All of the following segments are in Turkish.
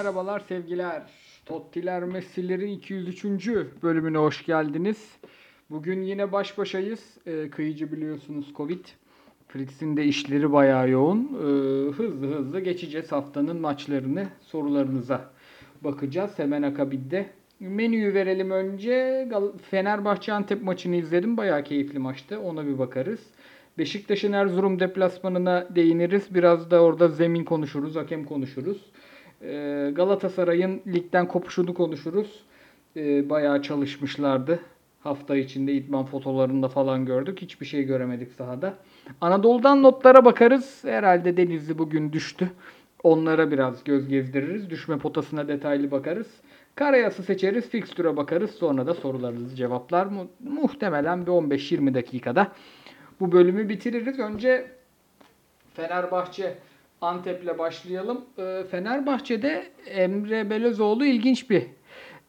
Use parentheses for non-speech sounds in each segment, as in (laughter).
merhabalar sevgiler. Tottiler Messi'lerin 203. bölümüne hoş geldiniz. Bugün yine baş başayız. Ee, kıyıcı biliyorsunuz Covid. Fritz'in de işleri bayağı yoğun. Ee, hızlı hızlı geçeceğiz haftanın maçlarını. Sorularınıza bakacağız hemen akabinde. Menüyü verelim önce. Fenerbahçe Antep maçını izledim. Bayağı keyifli maçtı. Ona bir bakarız. Beşiktaş'ın Erzurum deplasmanına değiniriz. Biraz da orada zemin konuşuruz, hakem konuşuruz. Ee, Galatasaray'ın ligden kopuşunu konuşuruz. Ee, bayağı çalışmışlardı. Hafta içinde idman fotolarında falan gördük. Hiçbir şey göremedik sahada. Anadolu'dan notlara bakarız. Herhalde Denizli bugün düştü. Onlara biraz göz gezdiririz. Düşme potasına detaylı bakarız. Karayası seçeriz, fikstüre bakarız. Sonra da sorularınızı cevaplar. Mu- muhtemelen bir 15-20 dakikada bu bölümü bitiririz. Önce Fenerbahçe Antep'le başlayalım. Ee, Fenerbahçe'de Emre Belözoğlu ilginç bir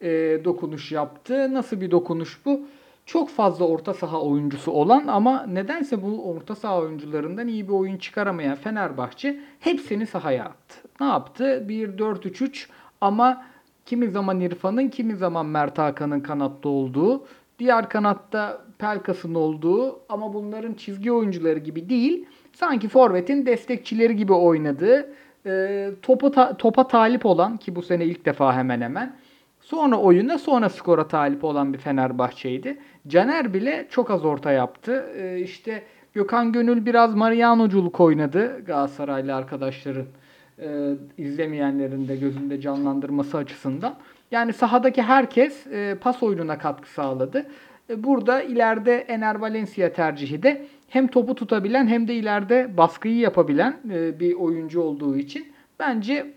e, dokunuş yaptı. Nasıl bir dokunuş bu? Çok fazla orta saha oyuncusu olan ama nedense bu orta saha oyuncularından iyi bir oyun çıkaramayan Fenerbahçe hepsini sahaya attı. Ne yaptı? 1-4-3-3 ama kimi zaman İrfan'ın kimi zaman Mert Hakan'ın kanatta olduğu, diğer kanatta Pelkas'ın olduğu ama bunların çizgi oyuncuları gibi değil, sanki Forvet'in destekçileri gibi oynadığı, e, topu ta- topa talip olan ki bu sene ilk defa hemen hemen Sonra oyuna sonra skora talip olan bir Fenerbahçe'ydi. Caner bile çok az orta yaptı. Ee, işte Gökhan Gönül biraz Marianoculuk oynadı Galatasaraylı arkadaşların e, izlemeyenlerin de gözünde canlandırması açısından. Yani sahadaki herkes e, pas oyununa katkı sağladı. E, burada ileride Ener Valencia tercihi de hem topu tutabilen hem de ileride baskıyı yapabilen e, bir oyuncu olduğu için bence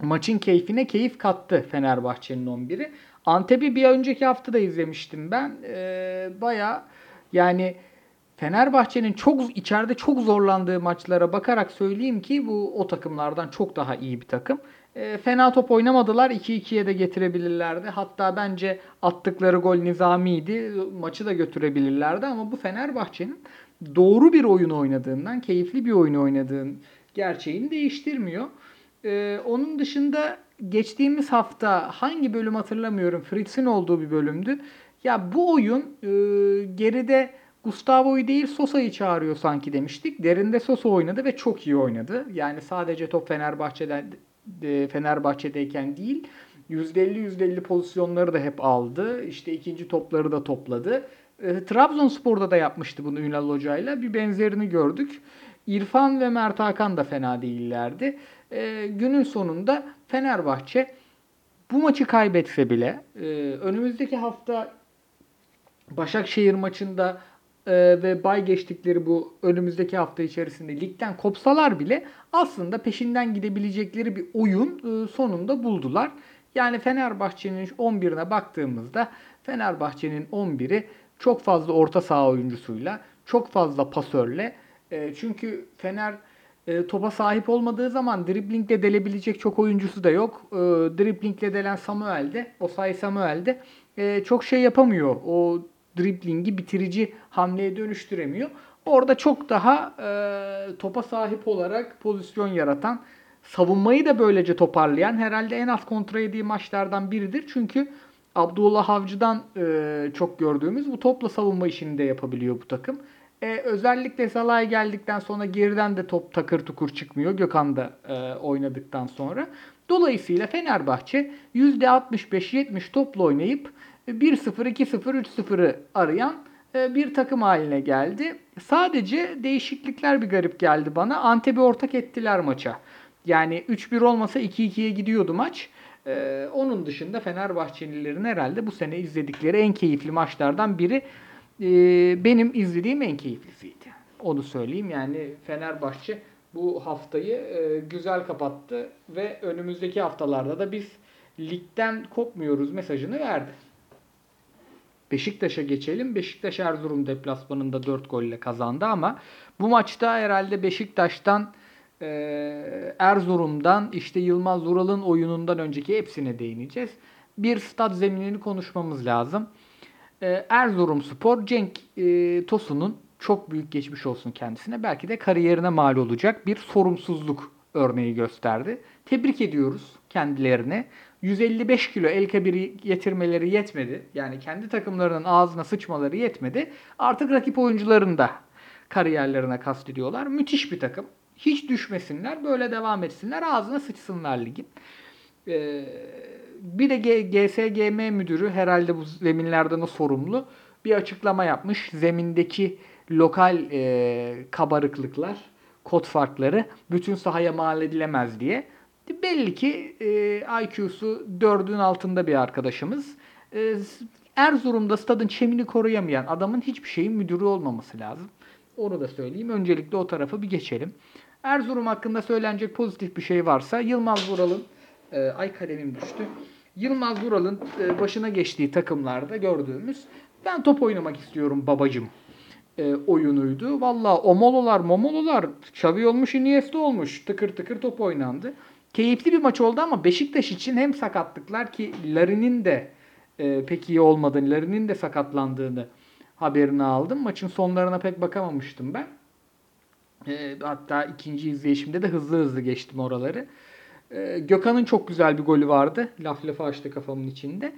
maçın keyfine keyif kattı Fenerbahçe'nin 11'i. Antep'i bir önceki hafta da izlemiştim ben. Ee, Baya yani Fenerbahçe'nin çok içeride çok zorlandığı maçlara bakarak söyleyeyim ki bu o takımlardan çok daha iyi bir takım. Ee, fena top oynamadılar. 2-2'ye de getirebilirlerdi. Hatta bence attıkları gol nizamiydi. Maçı da götürebilirlerdi ama bu Fenerbahçe'nin doğru bir oyun oynadığından, keyifli bir oyun oynadığın gerçeğini değiştirmiyor. Ee, onun dışında geçtiğimiz hafta hangi bölüm hatırlamıyorum. Fritz'in olduğu bir bölümdü. Ya bu oyun e, geride Gustavo'yu değil Sosa'yı çağırıyor sanki demiştik. Derinde Sosa oynadı ve çok iyi oynadı. Yani sadece top Fenerbahçe'den e, Fenerbahçe'deyken değil %50-%50 pozisyonları da hep aldı. İşte ikinci topları da topladı. E, Trabzonspor'da da yapmıştı bunu Ünal Hoca'yla. Bir benzerini gördük. İrfan ve Mert Hakan da fena değillerdi. E, günün sonunda Fenerbahçe bu maçı kaybetse bile e, önümüzdeki hafta Başakşehir maçında e, ve bay geçtikleri bu önümüzdeki hafta içerisinde ligden kopsalar bile aslında peşinden gidebilecekleri bir oyun e, sonunda buldular. Yani Fenerbahçe'nin 11'ine baktığımızda Fenerbahçe'nin 11'i çok fazla orta saha oyuncusuyla, çok fazla pasörle. E, çünkü Fener e, topa sahip olmadığı zaman driblingle delebilecek çok oyuncusu da yok. E, driblingle delen Samuel de, Osay Samuel de e, çok şey yapamıyor. O driblingi bitirici hamleye dönüştüremiyor. Orada çok daha e, topa sahip olarak pozisyon yaratan, savunmayı da böylece toparlayan herhalde en az kontra yediği maçlardan biridir. Çünkü Abdullah Avcı'dan e, çok gördüğümüz bu topla savunma işini de yapabiliyor bu takım. E, özellikle Salay geldikten sonra geriden de top takır tukur çıkmıyor. Gökhan da e, oynadıktan sonra. Dolayısıyla Fenerbahçe %65-70 topla oynayıp 1-0, 2-0, 3-0'ı arayan e, bir takım haline geldi. Sadece değişiklikler bir garip geldi bana. Antep'i ortak ettiler maça. Yani 3-1 olmasa 2-2'ye gidiyordu maç. Ee, onun dışında Fenerbahçelilerin herhalde bu sene izledikleri en keyifli maçlardan biri ee, benim izlediğim en keyiflisiydi. Onu söyleyeyim. Yani Fenerbahçe bu haftayı e, güzel kapattı ve önümüzdeki haftalarda da biz ligden kopmuyoruz mesajını verdi. Beşiktaş'a geçelim. Beşiktaş Erzurum deplasmanında 4 golle kazandı ama bu maçta herhalde Beşiktaş'tan e, Erzurum'dan işte Yılmaz Vural'ın oyunundan önceki hepsine değineceğiz. Bir stat zeminini konuşmamız lazım. E, Erzurum Spor Cenk e, Tosun'un çok büyük geçmiş olsun kendisine. Belki de kariyerine mal olacak bir sorumsuzluk örneği gösterdi. Tebrik ediyoruz kendilerine. 155 kilo el kabiri getirmeleri yetmedi. Yani kendi takımlarının ağzına sıçmaları yetmedi. Artık rakip oyuncuların da kariyerlerine kastediyorlar. Müthiş bir takım. Hiç düşmesinler, böyle devam etsinler, ağzına sıçsınlar ligin. Ee, bir de GSGM müdürü herhalde bu zeminlerden o sorumlu bir açıklama yapmış. Zemindeki lokal e, kabarıklıklar, kod farkları bütün sahaya mal edilemez diye. Belli ki e, IQ'su 4'ün altında bir arkadaşımız. E, Erzurum'da stadın çemini koruyamayan adamın hiçbir şeyin müdürü olmaması lazım. Onu da söyleyeyim. Öncelikle o tarafa bir geçelim. Erzurum hakkında söylenecek pozitif bir şey varsa Yılmaz Vural'ın e, ay kalemim düştü. Yılmaz Vural'ın e, başına geçtiği takımlarda gördüğümüz ben top oynamak istiyorum babacım e, oyunuydu. Valla omololar momololar Xavi olmuş Iniesta olmuş. Tıkır tıkır top oynandı. Keyifli bir maç oldu ama Beşiktaş için hem sakatlıklar ki Larin'in de e, pek iyi olmadığını, Larin'in de sakatlandığını haberini aldım. Maçın sonlarına pek bakamamıştım ben. E, hatta ikinci izleyişimde de hızlı hızlı geçtim oraları. E, Gökhan'ın çok güzel bir golü vardı. Laf lafa açtı kafamın içinde.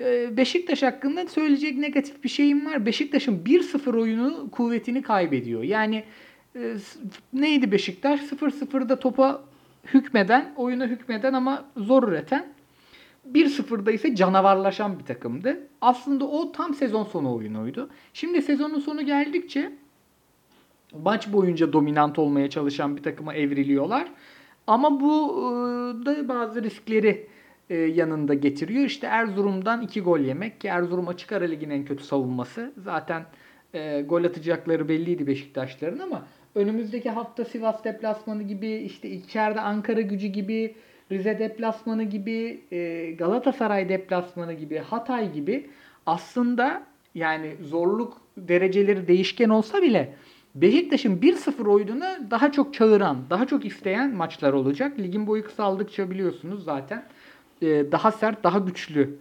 E, Beşiktaş hakkında söyleyecek negatif bir şeyim var. Beşiktaş'ın 1-0 oyunu kuvvetini kaybediyor. Yani e, neydi Beşiktaş? 0-0'da topa hükmeden, oyuna hükmeden ama zor üreten 1-0'da ise canavarlaşan bir takımdı. Aslında o tam sezon sonu oyunuydu. Şimdi sezonun sonu geldikçe maç boyunca dominant olmaya çalışan bir takıma evriliyorlar. Ama bu e, da bazı riskleri e, yanında getiriyor. İşte Erzurum'dan 2 gol yemek ki Erzurum açık ara ligin en kötü savunması. Zaten e, gol atacakları belliydi Beşiktaşların ama önümüzdeki hafta Sivas deplasmanı gibi işte içeride Ankara gücü gibi Rize deplasmanı gibi e, Galatasaray deplasmanı gibi Hatay gibi aslında yani zorluk dereceleri değişken olsa bile Beşiktaş'ın 1-0 oyununa daha çok çağıran, daha çok isteyen maçlar olacak. Ligin boyu kısaldıkça biliyorsunuz zaten e, daha sert, daha güçlü,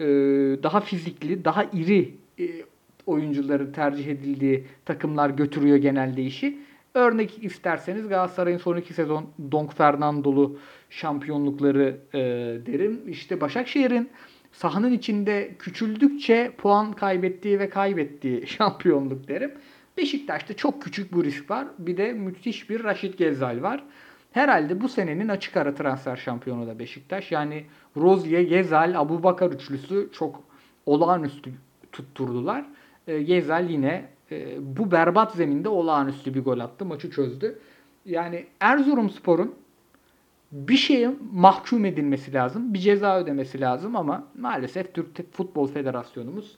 e, daha fizikli, daha iri oyuncuların tercih edildiği takımlar götürüyor genelde işi. Örnek isterseniz Galatasaray'ın son iki sezon Donk Fernandolu şampiyonlukları e, derim. İşte Başakşehir'in sahanın içinde küçüldükçe puan kaybettiği ve kaybettiği (laughs) şampiyonluk derim. Beşiktaş'ta çok küçük bu risk var. Bir de müthiş bir Raşit Gezal var. Herhalde bu senenin açık ara transfer şampiyonu da Beşiktaş. Yani Rozier, Gezal, Abubakar üçlüsü çok olağanüstü tutturdular. E, Gezal yine e, bu berbat zeminde olağanüstü bir gol attı. Maçı çözdü. Yani Erzurumspor'un bir şeye mahkum edilmesi lazım. Bir ceza ödemesi lazım ama maalesef Türk Futbol Federasyonumuz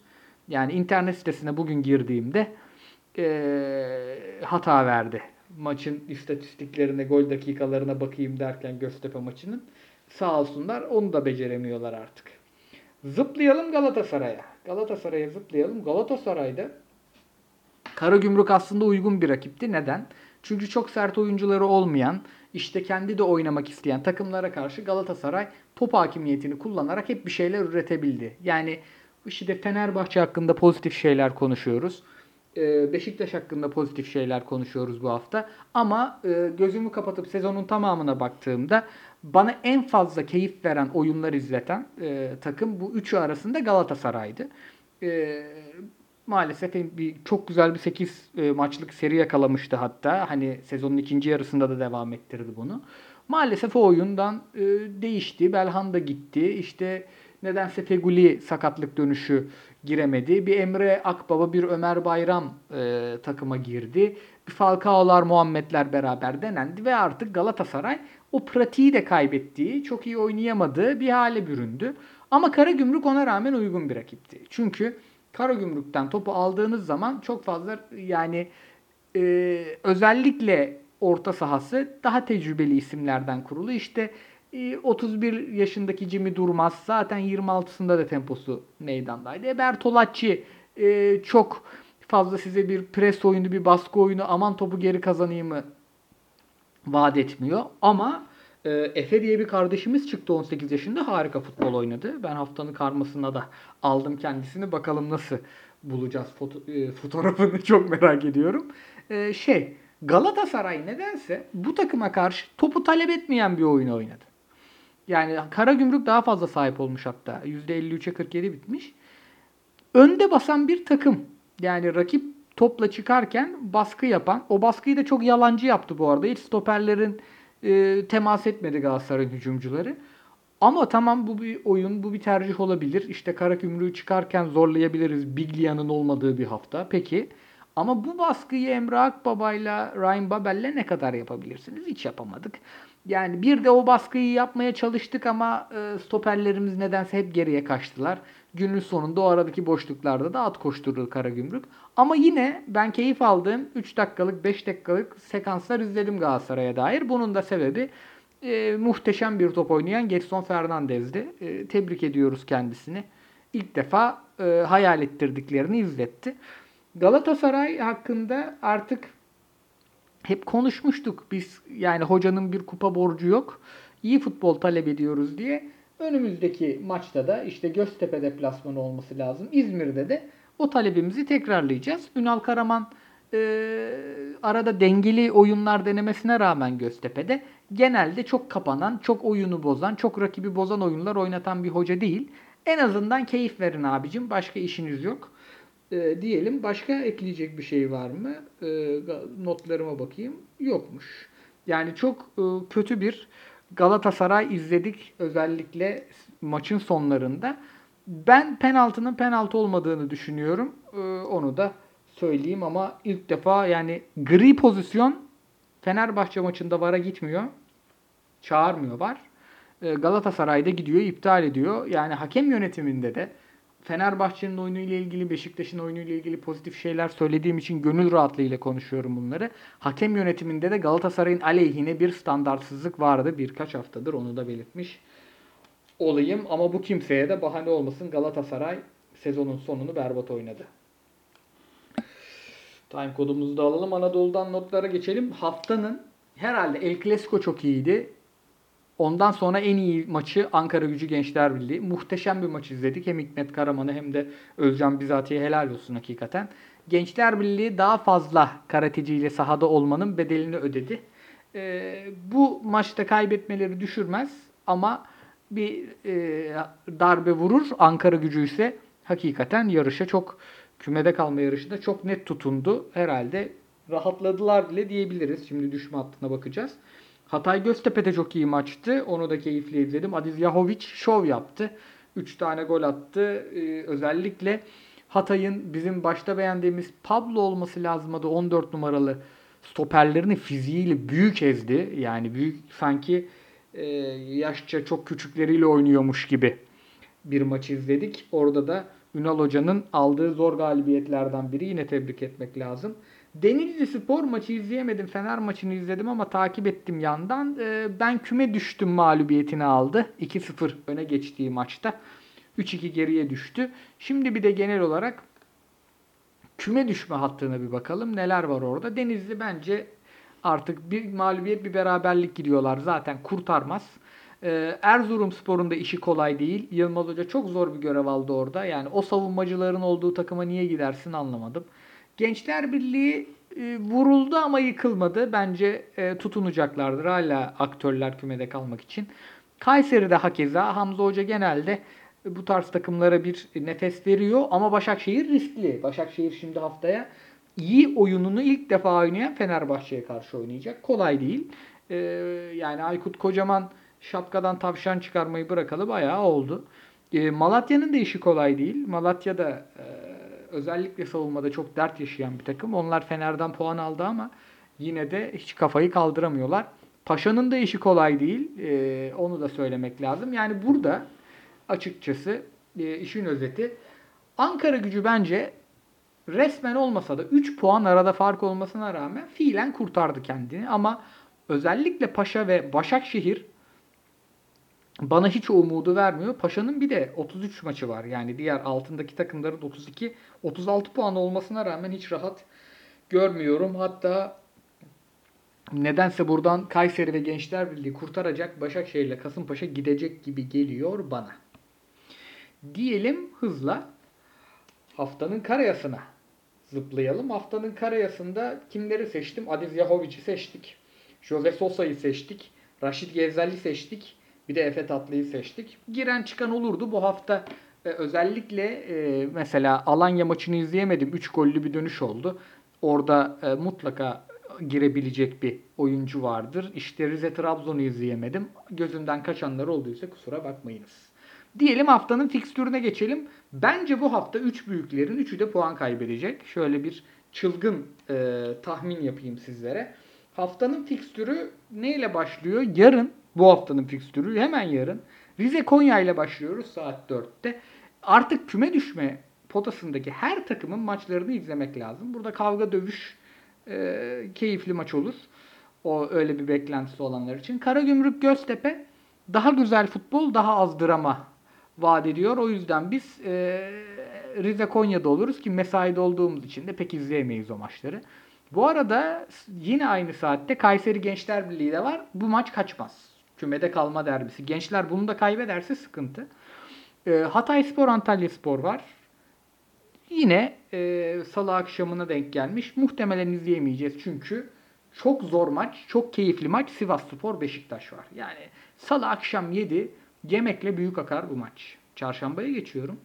yani internet sitesine bugün girdiğimde eee, hata verdi. Maçın istatistiklerine, gol dakikalarına bakayım derken Göztepe maçının. Sağ olsunlar onu da beceremiyorlar artık. Zıplayalım Galatasaray'a. Galatasaray'a zıplayalım. Galatasaray'da Karagümrük aslında uygun bir rakipti. Neden? Çünkü çok sert oyuncuları olmayan, işte kendi de oynamak isteyen takımlara karşı Galatasaray top hakimiyetini kullanarak hep bir şeyler üretebildi. Yani işte Fenerbahçe hakkında pozitif şeyler konuşuyoruz. Ee, Beşiktaş hakkında pozitif şeyler konuşuyoruz bu hafta. Ama e, gözümü kapatıp sezonun tamamına baktığımda bana en fazla keyif veren oyunlar izleten e, takım bu üçü arasında Galatasaray'dı. E, maalesef bir çok güzel bir 8 e, maçlık seri yakalamıştı hatta. Hani sezonun ikinci yarısında da devam ettirdi bunu. Maalesef o oyundan değişti. Belhanda gitti. İşte nedense Feguli sakatlık dönüşü giremedi. Bir Emre Akbaba, bir Ömer Bayram e, takıma girdi. Bir Falcao'lar, Muhammedler beraber denendi ve artık Galatasaray o pratiği de kaybettiği, çok iyi oynayamadığı bir hale büründü. Ama Karagümrük ona rağmen uygun bir rakipti. Çünkü Karagümrük'ten topu aldığınız zaman çok fazla yani e, özellikle orta sahası daha tecrübeli isimlerden kurulu. İşte 31 yaşındaki Jimmy Durmaz zaten 26'sında da temposu meydandaydı. E, Bertolacci e, çok fazla size bir pres oyunu, bir baskı oyunu aman topu geri kazanayım mı vaat etmiyor. Ama e, Efe diye bir kardeşimiz çıktı 18 yaşında harika futbol oynadı. Ben haftanın karmasına da aldım kendisini. Bakalım nasıl bulacağız foto, e, fotoğrafını (laughs) çok merak ediyorum. E, şey Galatasaray nedense bu takıma karşı topu talep etmeyen bir oyun oynadı. Yani Karagümrük daha fazla sahip olmuş hatta. %53'e 47 bitmiş. Önde basan bir takım. Yani rakip topla çıkarken baskı yapan. O baskıyı da çok yalancı yaptı bu arada. Hiç stoperlerin e, temas etmedi Galatasaray'ın hücumcuları. Ama tamam bu bir oyun, bu bir tercih olabilir. İşte Karagümrük'ü çıkarken zorlayabiliriz Biglia'nın olmadığı bir hafta. Peki. Ama bu baskıyı Emre Akbaba'yla Ryan Babel'le ne kadar yapabilirsiniz? Hiç yapamadık. Yani bir de o baskıyı yapmaya çalıştık ama e, stoperlerimiz nedense hep geriye kaçtılar. Günün sonunda o aradaki boşluklarda da at koşturdu Karagümrük. Ama yine ben keyif aldığım 3 dakikalık 5 dakikalık sekanslar izledim Galatasaray'a dair. Bunun da sebebi e, muhteşem bir top oynayan Getson Fernandez'di. E, tebrik ediyoruz kendisini. İlk defa e, hayal ettirdiklerini izletti. Galatasaray hakkında artık hep konuşmuştuk biz yani hocanın bir kupa borcu yok. İyi futbol talep ediyoruz diye. Önümüzdeki maçta da işte Göztepe deplasmanı olması lazım. İzmir'de de o talebimizi tekrarlayacağız. Ünal Karaman e, arada dengeli oyunlar denemesine rağmen Göztepe'de genelde çok kapanan, çok oyunu bozan, çok rakibi bozan oyunlar oynatan bir hoca değil. En azından keyif verin abicim. Başka işiniz yok. E, diyelim. Başka ekleyecek bir şey var mı? E, notlarıma bakayım. Yokmuş. Yani çok e, kötü bir Galatasaray izledik özellikle maçın sonlarında. Ben penaltının penaltı olmadığını düşünüyorum. E, onu da söyleyeyim ama ilk defa yani gri pozisyon Fenerbahçe maçında VAR'a gitmiyor. Çağırmıyor var. Galatasaray'da gidiyor, iptal ediyor. Yani hakem yönetiminde de Fenerbahçe'nin oyunu ile ilgili, Beşiktaş'ın oyunu ile ilgili pozitif şeyler söylediğim için gönül rahatlığıyla konuşuyorum bunları. Hakem yönetiminde de Galatasaray'ın aleyhine bir standartsızlık vardı birkaç haftadır onu da belirtmiş olayım ama bu kimseye de bahane olmasın. Galatasaray sezonun sonunu berbat oynadı. Time kodumuzu da alalım. Anadolu'dan notlara geçelim. Haftanın herhalde El Clasico çok iyiydi. Ondan sonra en iyi maçı Ankara Gücü Gençler Birliği. Muhteşem bir maç izledik. Hem Hikmet Karaman'ı hem de Özcan Bizati'ye helal olsun hakikaten. Gençler Birliği daha fazla karateciyle sahada olmanın bedelini ödedi. Ee, bu maçta kaybetmeleri düşürmez ama bir e, darbe vurur. Ankara gücü ise hakikaten yarışa çok kümede kalma yarışında çok net tutundu. Herhalde rahatladılar bile diyebiliriz. Şimdi düşme hattına bakacağız. Hatay Göztepe'de çok iyi maçtı. Onu da keyifli izledim. Adiz Yahovic şov yaptı. 3 tane gol attı. Ee, özellikle Hatay'ın bizim başta beğendiğimiz Pablo olması lazımdı 14 numaralı stoperlerini fiziğiyle büyük ezdi. Yani büyük sanki e, yaşça çok küçükleriyle oynuyormuş gibi bir maç izledik. Orada da Ünal Hoca'nın aldığı zor galibiyetlerden biri yine tebrik etmek lazım. Denizli Spor maçı izleyemedim. Fener maçını izledim ama takip ettim yandan. E, ben küme düştüm mağlubiyetini aldı. 2-0 öne geçtiği maçta. 3-2 geriye düştü. Şimdi bir de genel olarak küme düşme hattına bir bakalım. Neler var orada? Denizli bence artık bir mağlubiyet bir beraberlik gidiyorlar. Zaten kurtarmaz. Ee, Erzurum Spor'un da işi kolay değil. Yılmaz Hoca çok zor bir görev aldı orada. Yani o savunmacıların olduğu takıma niye gidersin anlamadım. Gençler Birliği e, vuruldu ama yıkılmadı. Bence e, tutunacaklardır hala aktörler kümede kalmak için. Kayseri'de hakeza Hamza Hoca genelde bu tarz takımlara bir nefes veriyor ama Başakşehir riskli. Başakşehir şimdi haftaya iyi oyununu ilk defa oynayan Fenerbahçe'ye karşı oynayacak. Kolay değil. Yani Aykut Kocaman şapkadan tavşan çıkarmayı bırakalı bayağı oldu. Malatya'nın da işi kolay değil. Malatya da e, özellikle savunmada çok dert yaşayan bir takım. Onlar Fener'den puan aldı ama yine de hiç kafayı kaldıramıyorlar. Paşa'nın da işi kolay değil. Ee, onu da söylemek lazım. Yani burada açıkçası e, işin özeti Ankara gücü bence resmen olmasa da 3 puan arada fark olmasına rağmen fiilen kurtardı kendini. Ama özellikle Paşa ve Başakşehir bana hiç umudu vermiyor. Paşa'nın bir de 33 maçı var. Yani diğer altındaki takımların 32 36 puan olmasına rağmen hiç rahat görmüyorum. Hatta nedense buradan Kayseri ve Gençler Birliği kurtaracak Başakşehir ile Kasımpaşa gidecek gibi geliyor bana. Diyelim hızla haftanın karayasına zıplayalım. Haftanın karayasında kimleri seçtim? Adiz Yahovic'i seçtik. Jose Sosa'yı seçtik. Raşit Gevzel'i seçtik. Bir de Efe Tatlı'yı seçtik. Giren çıkan olurdu. Bu hafta e, özellikle e, mesela Alanya maçını izleyemedim. 3 gollü bir dönüş oldu. Orada e, mutlaka girebilecek bir oyuncu vardır. İşte Rize Trabzon'u izleyemedim. Gözümden kaçanlar olduysa kusura bakmayınız. Diyelim haftanın fikstürüne geçelim. Bence bu hafta 3 büyüklerin 3'ü de puan kaybedecek. Şöyle bir çılgın e, tahmin yapayım sizlere. Haftanın fikstürü neyle başlıyor? Yarın bu haftanın fikstürü hemen yarın. Rize Konya ile başlıyoruz saat 4'te. Artık küme düşme potasındaki her takımın maçlarını izlemek lazım. Burada kavga dövüş e, keyifli maç olur. O öyle bir beklentisi olanlar için. Karagümrük Göztepe daha güzel futbol, daha az drama vaat ediyor. O yüzden biz e, Rize Konya'da oluruz ki mesaide olduğumuz için de pek izleyemeyiz o maçları. Bu arada yine aynı saatte Kayseri Gençler Birliği de var. Bu maç kaçmaz. Kümede kalma derbisi. Gençler bunu da kaybederse sıkıntı. E, Hatay Spor, Antalya Spor var. Yine e, salı akşamına denk gelmiş. Muhtemelen izleyemeyeceğiz çünkü çok zor maç, çok keyifli maç Sivas Spor Beşiktaş var. Yani salı akşam 7 yemekle büyük akar bu maç. Çarşambaya geçiyorum.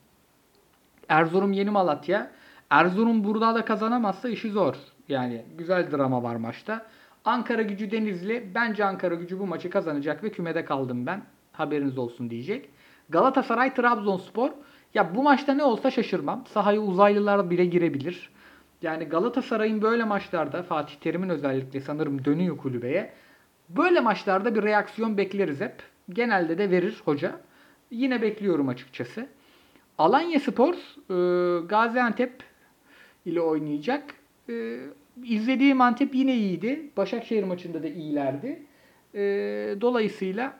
Erzurum Yeni Malatya. Erzurum burada da kazanamazsa işi zor. Yani güzel drama var maçta. Ankara gücü Denizli. Bence Ankara gücü bu maçı kazanacak ve kümede kaldım ben. Haberiniz olsun diyecek. Galatasaray Trabzonspor. Ya bu maçta ne olsa şaşırmam. Sahaya uzaylılar bile girebilir. Yani Galatasaray'ın böyle maçlarda Fatih Terim'in özellikle sanırım dönüyor kulübeye. Böyle maçlarda bir reaksiyon bekleriz hep. Genelde de verir hoca. Yine bekliyorum açıkçası. Alanya Spor e, Gaziantep ile oynayacak. E, izlediğim Antep yine iyiydi. Başakşehir maçında da iyilerdi. E, dolayısıyla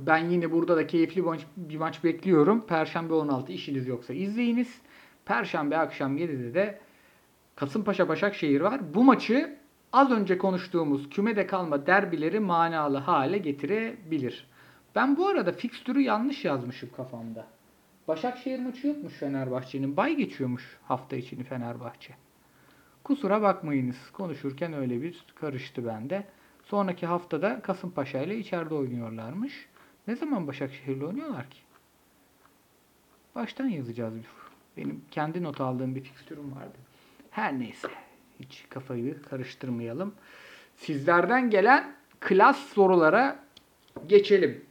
ben yine burada da keyifli bir maç, bir maç bekliyorum. Perşembe 16 işiniz yoksa izleyiniz. Perşembe akşam 7'de de Kasımpaşa Başakşehir var. Bu maçı az önce konuştuğumuz kümede kalma derbileri manalı hale getirebilir. Ben bu arada fikstürü yanlış yazmışım kafamda. Başakşehir maçı yokmuş Fenerbahçe'nin. Bay geçiyormuş hafta içini Fenerbahçe. Kusura bakmayınız. Konuşurken öyle bir karıştı bende. Sonraki haftada Kasımpaşa ile içeride oynuyorlarmış. Ne zaman Başakşehir'le oynuyorlar ki? Baştan yazacağız. Benim kendi not aldığım bir fikstürüm vardı. Her neyse. Hiç kafayı karıştırmayalım. Sizlerden gelen klas sorulara geçelim.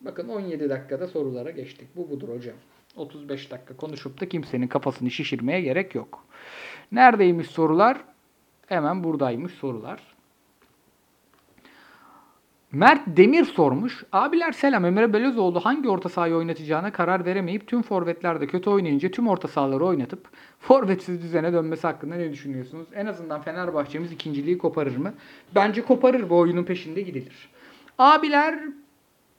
Bakın 17 dakikada sorulara geçtik. Bu budur hocam. 35 dakika konuşup da kimsenin kafasını şişirmeye gerek yok. Neredeymiş sorular? Hemen buradaymış sorular. Mert Demir sormuş. Abiler selam Emre Belözoğlu hangi orta sahayı oynatacağına karar veremeyip tüm forvetler de kötü oynayınca tüm orta sahaları oynatıp forvetsiz düzene dönmesi hakkında ne düşünüyorsunuz? En azından Fenerbahçe'miz ikinciliği koparır mı? Bence koparır bu oyunun peşinde gidilir. Abiler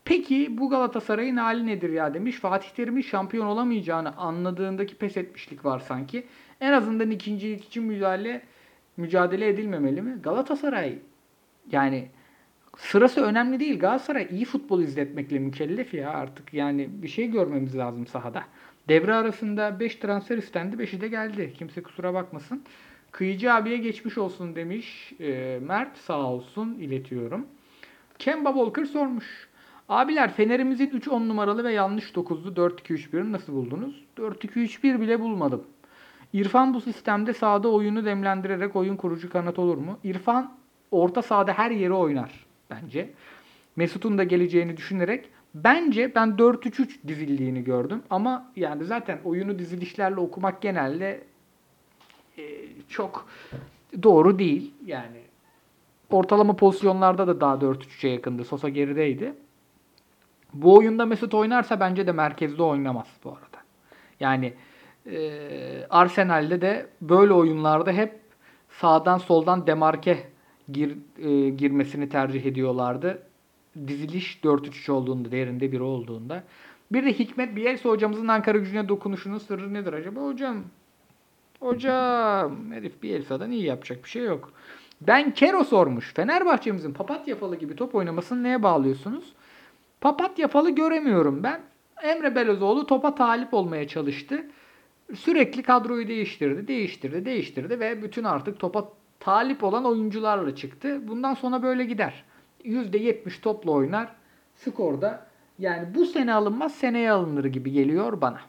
peki bu Galatasaray'ın hali nedir ya demiş. Fatih Terim'in şampiyon olamayacağını anladığındaki pes etmişlik var sanki. En azından ikincilik için mücadele mücadele edilmemeli mi? Galatasaray yani sırası önemli değil. Galatasaray iyi futbol izletmekle mükellef ya artık. Yani bir şey görmemiz lazım sahada. Devre arasında 5 transfer istendi. 5'i de geldi. Kimse kusura bakmasın. Kıyıcı abiye geçmiş olsun demiş. E, Mert sağ olsun iletiyorum. Kemba Walker sormuş. Abiler Fener'imizin 3-10 numaralı ve yanlış 9'lu 4-2-3-1'i nasıl buldunuz? 4-2-3-1 bile bulmadım. İrfan bu sistemde sahada oyunu demlendirerek oyun kurucu kanat olur mu? İrfan orta sahada her yeri oynar bence. Mesut'un da geleceğini düşünerek bence ben 4-3-3 dizildiğini gördüm. Ama yani zaten oyunu dizilişlerle okumak genelde e, çok doğru değil. Yani ortalama pozisyonlarda da daha 4-3'e yakındı. Sosa gerideydi. Bu oyunda Mesut oynarsa bence de merkezde oynamaz bu arada. Yani e, Arsenal'de de böyle oyunlarda hep sağdan soldan demarke gir, e, girmesini tercih ediyorlardı. Diziliş 4-3-3 olduğunda, değerinde biri olduğunda. Bir de Hikmet Bielsa hocamızın Ankara gücüne dokunuşunun sırrı nedir acaba? Hocam, hocam, herif Bielsa'dan iyi yapacak bir şey yok. Ben Kero sormuş. Fenerbahçe'mizin papatya falı gibi top oynamasını neye bağlıyorsunuz? Papatya falı göremiyorum ben. Emre Belözoğlu topa talip olmaya çalıştı. Sürekli kadroyu değiştirdi, değiştirdi, değiştirdi ve bütün artık topa talip olan oyuncularla çıktı. Bundan sonra böyle gider. %70 topla oynar. Skorda yani bu sene alınmaz seneye alınır gibi geliyor bana.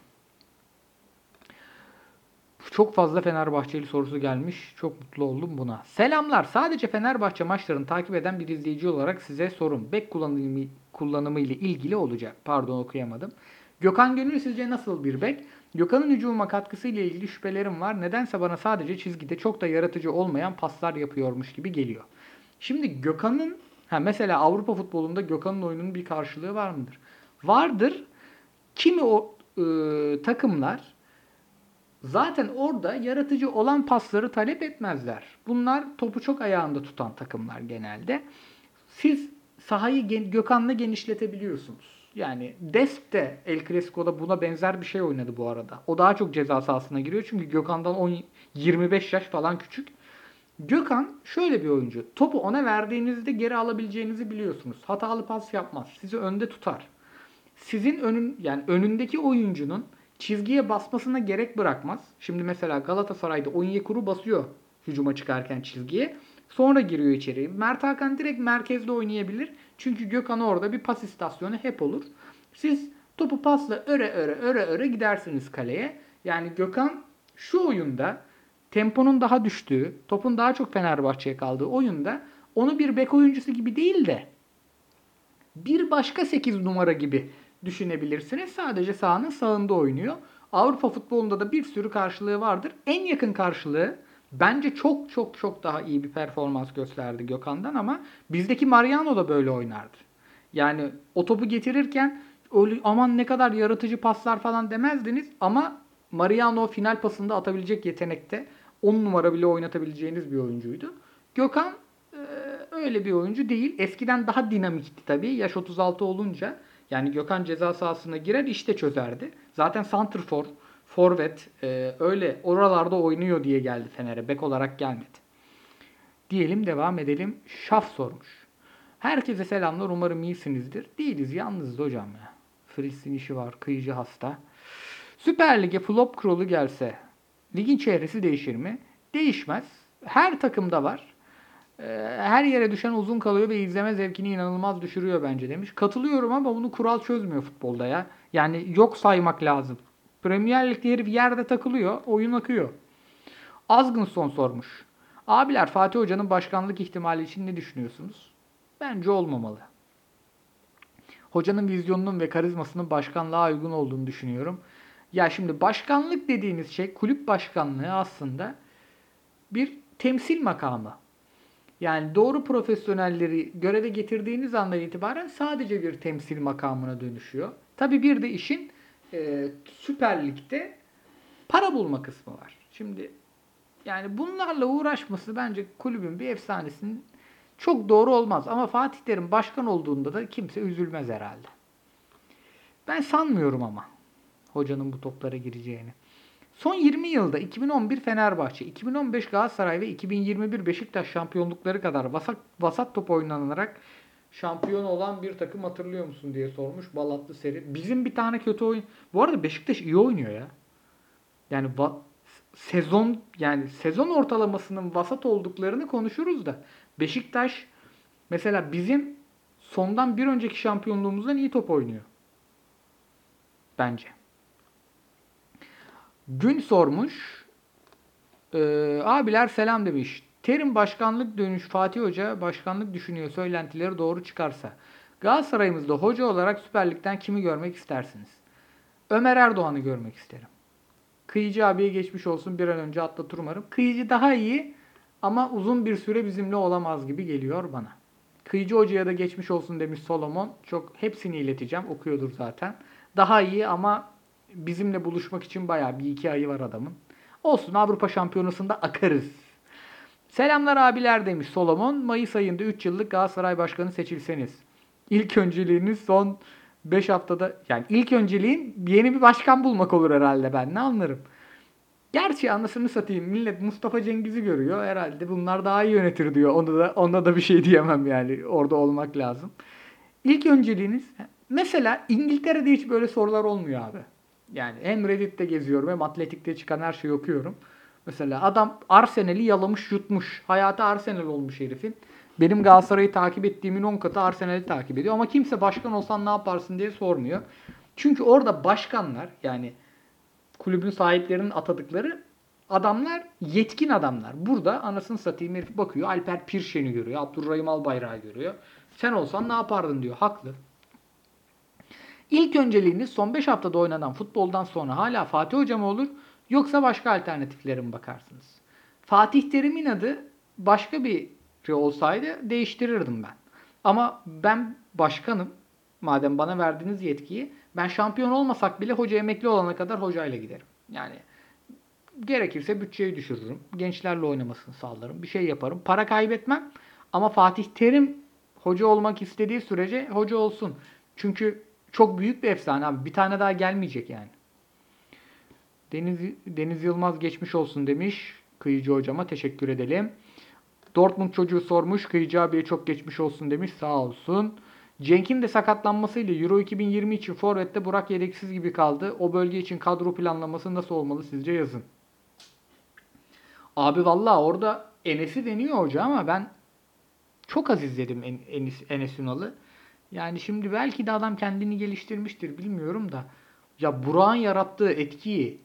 Çok fazla Fenerbahçeli sorusu gelmiş. Çok mutlu oldum buna. Selamlar. Sadece Fenerbahçe maçlarını takip eden bir izleyici olarak size sorum. Bek kullanımı, kullanımı ile ilgili olacak. Pardon okuyamadım. Gökhan Gönül sizce nasıl bir bek? Gökhan'ın hücuma katkısı ile ilgili şüphelerim var. Nedense bana sadece çizgide çok da yaratıcı olmayan paslar yapıyormuş gibi geliyor. Şimdi Gökhan'ın ha mesela Avrupa futbolunda Gökhan'ın oyununun bir karşılığı var mıdır? Vardır. Kimi o e, takımlar zaten orada yaratıcı olan pasları talep etmezler. Bunlar topu çok ayağında tutan takımlar genelde. Siz sahayı Gökhan'la genişletebiliyorsunuz. Yani Dest de El Clasico'da buna benzer bir şey oynadı bu arada. O daha çok ceza sahasına giriyor çünkü Gökhan'dan 10, 25 yaş falan küçük. Gökhan şöyle bir oyuncu. Topu ona verdiğinizde geri alabileceğinizi biliyorsunuz. Hatalı pas yapmaz. Sizi önde tutar. Sizin önün yani önündeki oyuncunun çizgiye basmasına gerek bırakmaz. Şimdi mesela Galatasaray'da Onyekuru basıyor hücuma çıkarken çizgiye. Sonra giriyor içeri. Mert Hakan direkt merkezde oynayabilir. Çünkü Gökhan orada bir pas istasyonu hep olur. Siz topu pasla öre öre öre öre gidersiniz kaleye. Yani Gökhan şu oyunda temponun daha düştüğü, topun daha çok Fenerbahçe'ye kaldığı oyunda onu bir bek oyuncusu gibi değil de bir başka 8 numara gibi düşünebilirsiniz. Sadece sahanın sağında oynuyor. Avrupa futbolunda da bir sürü karşılığı vardır. En yakın karşılığı bence çok çok çok daha iyi bir performans gösterdi Gökhan'dan ama bizdeki Mariano da böyle oynardı. Yani o topu getirirken öyle aman ne kadar yaratıcı paslar falan demezdiniz ama Mariano final pasında atabilecek yetenekte 10 numara bile oynatabileceğiniz bir oyuncuydu. Gökhan öyle bir oyuncu değil. Eskiden daha dinamikti tabii. Yaş 36 olunca yani Gökhan ceza sahasına girer işte çözerdi. Zaten santrfor, forvet e, öyle oralarda oynuyor diye geldi Fener'e. Bek olarak gelmedi. Diyelim devam edelim. Şaf sormuş. Herkese selamlar. Umarım iyisinizdir. Değiliz. Yalnızız hocam ya. Fritz'in işi var. Kıyıcı hasta. Süper Lig'e flop kurulu gelse ligin çehresi değişir mi? Değişmez. Her takımda var. Ee, her yere düşen uzun kalıyor ve izleme zevkini inanılmaz düşürüyor bence demiş. Katılıyorum ama bunu kural çözmüyor futbolda ya. Yani yok saymak lazım. Premier Lig'de herif yerde takılıyor, oyun akıyor. Azgın son sormuş. Abiler Fatih Hoca'nın başkanlık ihtimali için ne düşünüyorsunuz? Bence olmamalı. Hocanın vizyonunun ve karizmasının başkanlığa uygun olduğunu düşünüyorum. Ya şimdi başkanlık dediğiniz şey kulüp başkanlığı aslında bir temsil makamı. Yani doğru profesyonelleri göreve getirdiğiniz andan itibaren sadece bir temsil makamına dönüşüyor. Tabii bir de işin e, Süper Lig'de para bulma kısmı var. Şimdi yani bunlarla uğraşması bence kulübün bir efsanesinin çok doğru olmaz. Ama Fatih Terim başkan olduğunda da kimse üzülmez herhalde. Ben sanmıyorum ama hocanın bu toplara gireceğini. Son 20 yılda 2011 Fenerbahçe, 2015 Galatasaray ve 2021 Beşiktaş şampiyonlukları kadar vasat, vasat top oynanarak şampiyon olan bir takım hatırlıyor musun diye sormuş Balatlı seri. Bizim bir tane kötü oyun. Bu arada Beşiktaş iyi oynuyor ya. Yani va- sezon yani sezon ortalamasının vasat olduklarını konuşuruz da Beşiktaş mesela bizim sondan bir önceki şampiyonluğumuzdan iyi top oynuyor. Bence. Gün sormuş. Ee, abiler selam demiş. Terim başkanlık dönüş Fatih Hoca başkanlık düşünüyor söylentileri doğru çıkarsa. Galatasaray'ımızda hoca olarak Süper Lig'den kimi görmek istersiniz? Ömer Erdoğan'ı görmek isterim. Kıyıcı abiye geçmiş olsun bir an önce atlatır umarım. Kıyıcı daha iyi ama uzun bir süre bizimle olamaz gibi geliyor bana. Kıyıcı hocaya da geçmiş olsun demiş Solomon. Çok hepsini ileteceğim. Okuyordur zaten. Daha iyi ama bizimle buluşmak için bayağı bir iki ayı var adamın. Olsun Avrupa Şampiyonası'nda akarız. Selamlar abiler demiş Solomon. Mayıs ayında 3 yıllık Galatasaray Başkanı seçilseniz. İlk önceliğiniz son 5 haftada yani ilk önceliğin yeni bir başkan bulmak olur herhalde ben ne anlarım. Gerçi anasını satayım millet Mustafa Cengiz'i görüyor herhalde bunlar daha iyi yönetir diyor. Onda da, onda da bir şey diyemem yani orada olmak lazım. İlk önceliğiniz mesela İngiltere'de hiç böyle sorular olmuyor abi. Yani hem Reddit'te geziyorum hem Atletik'te çıkan her şeyi okuyorum. Mesela adam Arsenal'i yalamış yutmuş. Hayatı Arsenal olmuş herifin. Benim Galatasaray'ı takip ettiğimin 10 katı Arsenal'i takip ediyor. Ama kimse başkan olsan ne yaparsın diye sormuyor. Çünkü orada başkanlar yani kulübün sahiplerinin atadıkları adamlar yetkin adamlar. Burada anasını satayım herif bakıyor. Alper Pirşen'i görüyor. Abdurrahim Albayrak'ı görüyor. Sen olsan ne yapardın diyor. Haklı. İlk önceliğiniz son 5 haftada oynanan futboldan sonra hala Fatih Hoca mı olur yoksa başka alternatiflere mi bakarsınız? Fatih Terim'in adı başka bir olsaydı değiştirirdim ben. Ama ben başkanım. Madem bana verdiğiniz yetkiyi ben şampiyon olmasak bile hoca emekli olana kadar hocayla giderim. Yani gerekirse bütçeyi düşürürüm. Gençlerle oynamasını sağlarım. Bir şey yaparım. Para kaybetmem. Ama Fatih Terim hoca olmak istediği sürece hoca olsun. Çünkü çok büyük bir efsane abi. Bir tane daha gelmeyecek yani. Deniz, Deniz Yılmaz geçmiş olsun demiş. Kıyıcı hocama teşekkür edelim. Dortmund çocuğu sormuş. Kıyıcı abiye çok geçmiş olsun demiş. Sağ olsun. Cenk'in de sakatlanmasıyla Euro 2020 için Forvet'te Burak yedeksiz gibi kaldı. O bölge için kadro planlaması nasıl olmalı sizce yazın. Abi valla orada Enes'i deniyor hoca ama ben çok az izledim Enes, Enes Ünal'ı. Yani şimdi belki de adam kendini geliştirmiştir bilmiyorum da. Ya Burak'ın yarattığı etkiyi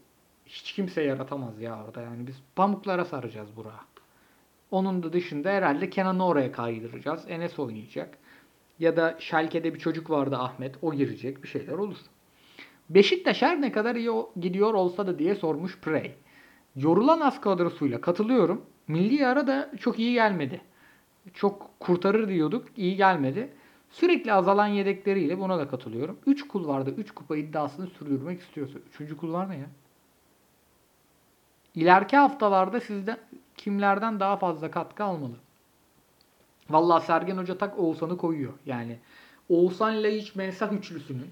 hiç kimse yaratamaz ya orada. Yani biz pamuklara saracağız Burak'ı. Onun da dışında herhalde Kenan'ı oraya kaydıracağız. Enes oynayacak. Ya da Şalke'de bir çocuk vardı Ahmet. O girecek. Bir şeyler olur. Beşiktaş her ne kadar iyi gidiyor olsa da diye sormuş Prey. Yorulan az kadrosuyla katılıyorum. Milli ara da çok iyi gelmedi. Çok kurtarır diyorduk. iyi gelmedi. Sürekli azalan yedekleriyle buna da katılıyorum. 3 kul vardı. 3 kupa iddiasını sürdürmek istiyorsa. 3. kul var ne ya? İleriki haftalarda sizden kimlerden daha fazla katkı almalı? Vallahi Sergen Hoca tak Oğuzhan'ı koyuyor. Yani Oğuzhan Laiç Mensah üçlüsünün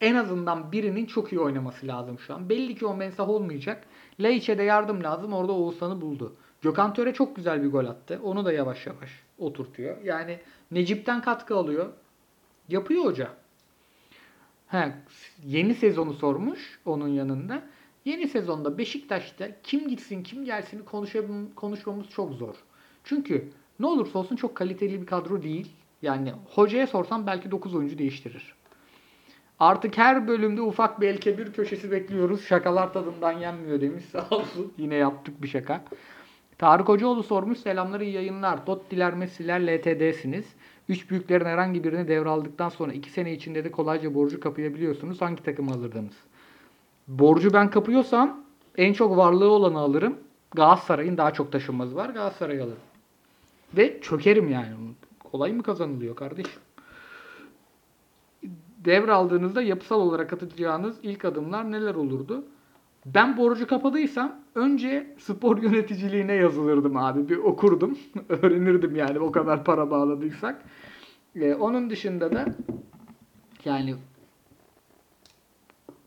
en azından birinin çok iyi oynaması lazım şu an. Belli ki o Mensah olmayacak. Laiç'e de yardım lazım. Orada Oğuzhan'ı buldu. Gökhan Töre çok güzel bir gol attı. Onu da yavaş yavaş oturtuyor. Yani Necip'ten katkı alıyor. Yapıyor hoca. He, yeni sezonu sormuş onun yanında. Yeni sezonda Beşiktaş'ta kim gitsin kim gelsin konuşmamız çok zor. Çünkü ne olursa olsun çok kaliteli bir kadro değil. Yani hocaya sorsam belki 9 oyuncu değiştirir. Artık her bölümde ufak bir elke bir köşesi bekliyoruz. Şakalar tadından yenmiyor demiş (laughs) sağ olsun. Yine yaptık bir şaka. Tarık Hocaoğlu sormuş. Selamlar iyi yayınlar. Tottiler, Messi'ler, LTD'siniz. Üç büyüklerin herhangi birini devraldıktan sonra iki sene içinde de kolayca borcu kapayabiliyorsunuz. Hangi takımı alırdınız? Borcu ben kapıyorsam en çok varlığı olanı alırım. Galatasaray'ın daha çok taşınmazı var. Galatasaray'ı alırım. Ve çökerim yani. Kolay mı kazanılıyor kardeşim? Devraldığınızda yapısal olarak atacağınız ilk adımlar neler olurdu? Ben borcu kapadıysam önce spor yöneticiliğine yazılırdım abi. Bir okurdum. (laughs) Öğrenirdim yani o kadar para bağladıysak. Ee, onun dışında da yani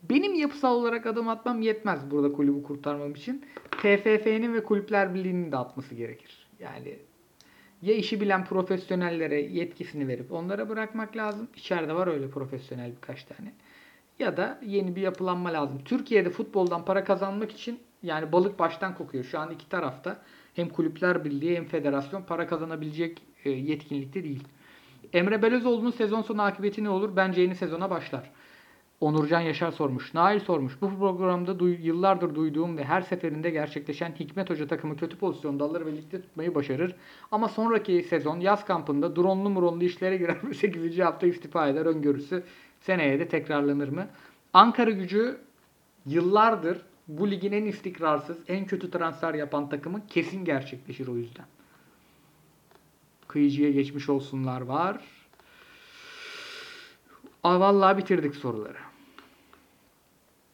benim yapısal olarak adım atmam yetmez burada kulübü kurtarmam için. TFF'nin ve Kulüpler Birliği'nin de atması gerekir. Yani ya işi bilen profesyonellere yetkisini verip onlara bırakmak lazım. İçeride var öyle profesyonel birkaç tane. Ya da yeni bir yapılanma lazım. Türkiye'de futboldan para kazanmak için yani balık baştan kokuyor. Şu an iki tarafta hem kulüpler birliği hem federasyon para kazanabilecek e, yetkinlikte değil. Emre Belözoğlu'nun sezon sonu akıbeti ne olur? Bence yeni sezona başlar. Onurcan Yaşar sormuş. Nail sormuş. Bu programda duy- yıllardır duyduğum ve her seferinde gerçekleşen Hikmet Hoca takımı kötü pozisyonda alır ve ligde tutmayı başarır. Ama sonraki sezon yaz kampında dronlu muronlu işlere girer ve (laughs) 8. hafta istifa eder öngörüsü seneye de tekrarlanır mı? Ankara gücü yıllardır bu ligin en istikrarsız, en kötü transfer yapan takımı kesin gerçekleşir o yüzden. Kıyıcıya geçmiş olsunlar var. Aa, vallahi bitirdik soruları.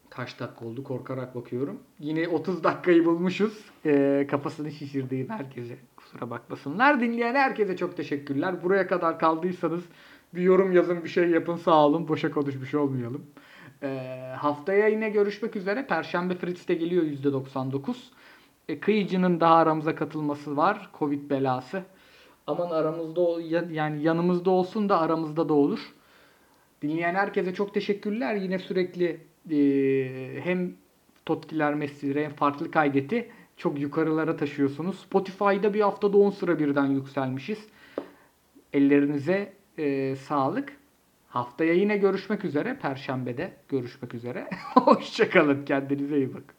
Kaç dakika oldu korkarak bakıyorum. Yine 30 dakikayı bulmuşuz. Ee, kafasını şişirdiğim herkese kusura bakmasınlar. Dinleyen herkese çok teşekkürler. Buraya kadar kaldıysanız bir yorum yazın bir şey yapın sağ olun. Boşa konuşmuş olmayalım. Ee, haftaya yine görüşmek üzere. Perşembe Fritz'te geliyor %99. E, kıyıcının daha aramıza katılması var. Covid belası. Aman aramızda yani yanımızda olsun da aramızda da olur. Dinleyen herkese çok teşekkürler. Yine sürekli e, hem Tottiler Messi'leri hem farklı kaydeti çok yukarılara taşıyorsunuz. Spotify'da bir haftada 10 sıra birden yükselmişiz. Ellerinize e, sağlık. Haftaya yine görüşmek üzere. Perşembede görüşmek üzere. (laughs) Hoşçakalın. Kendinize iyi bakın.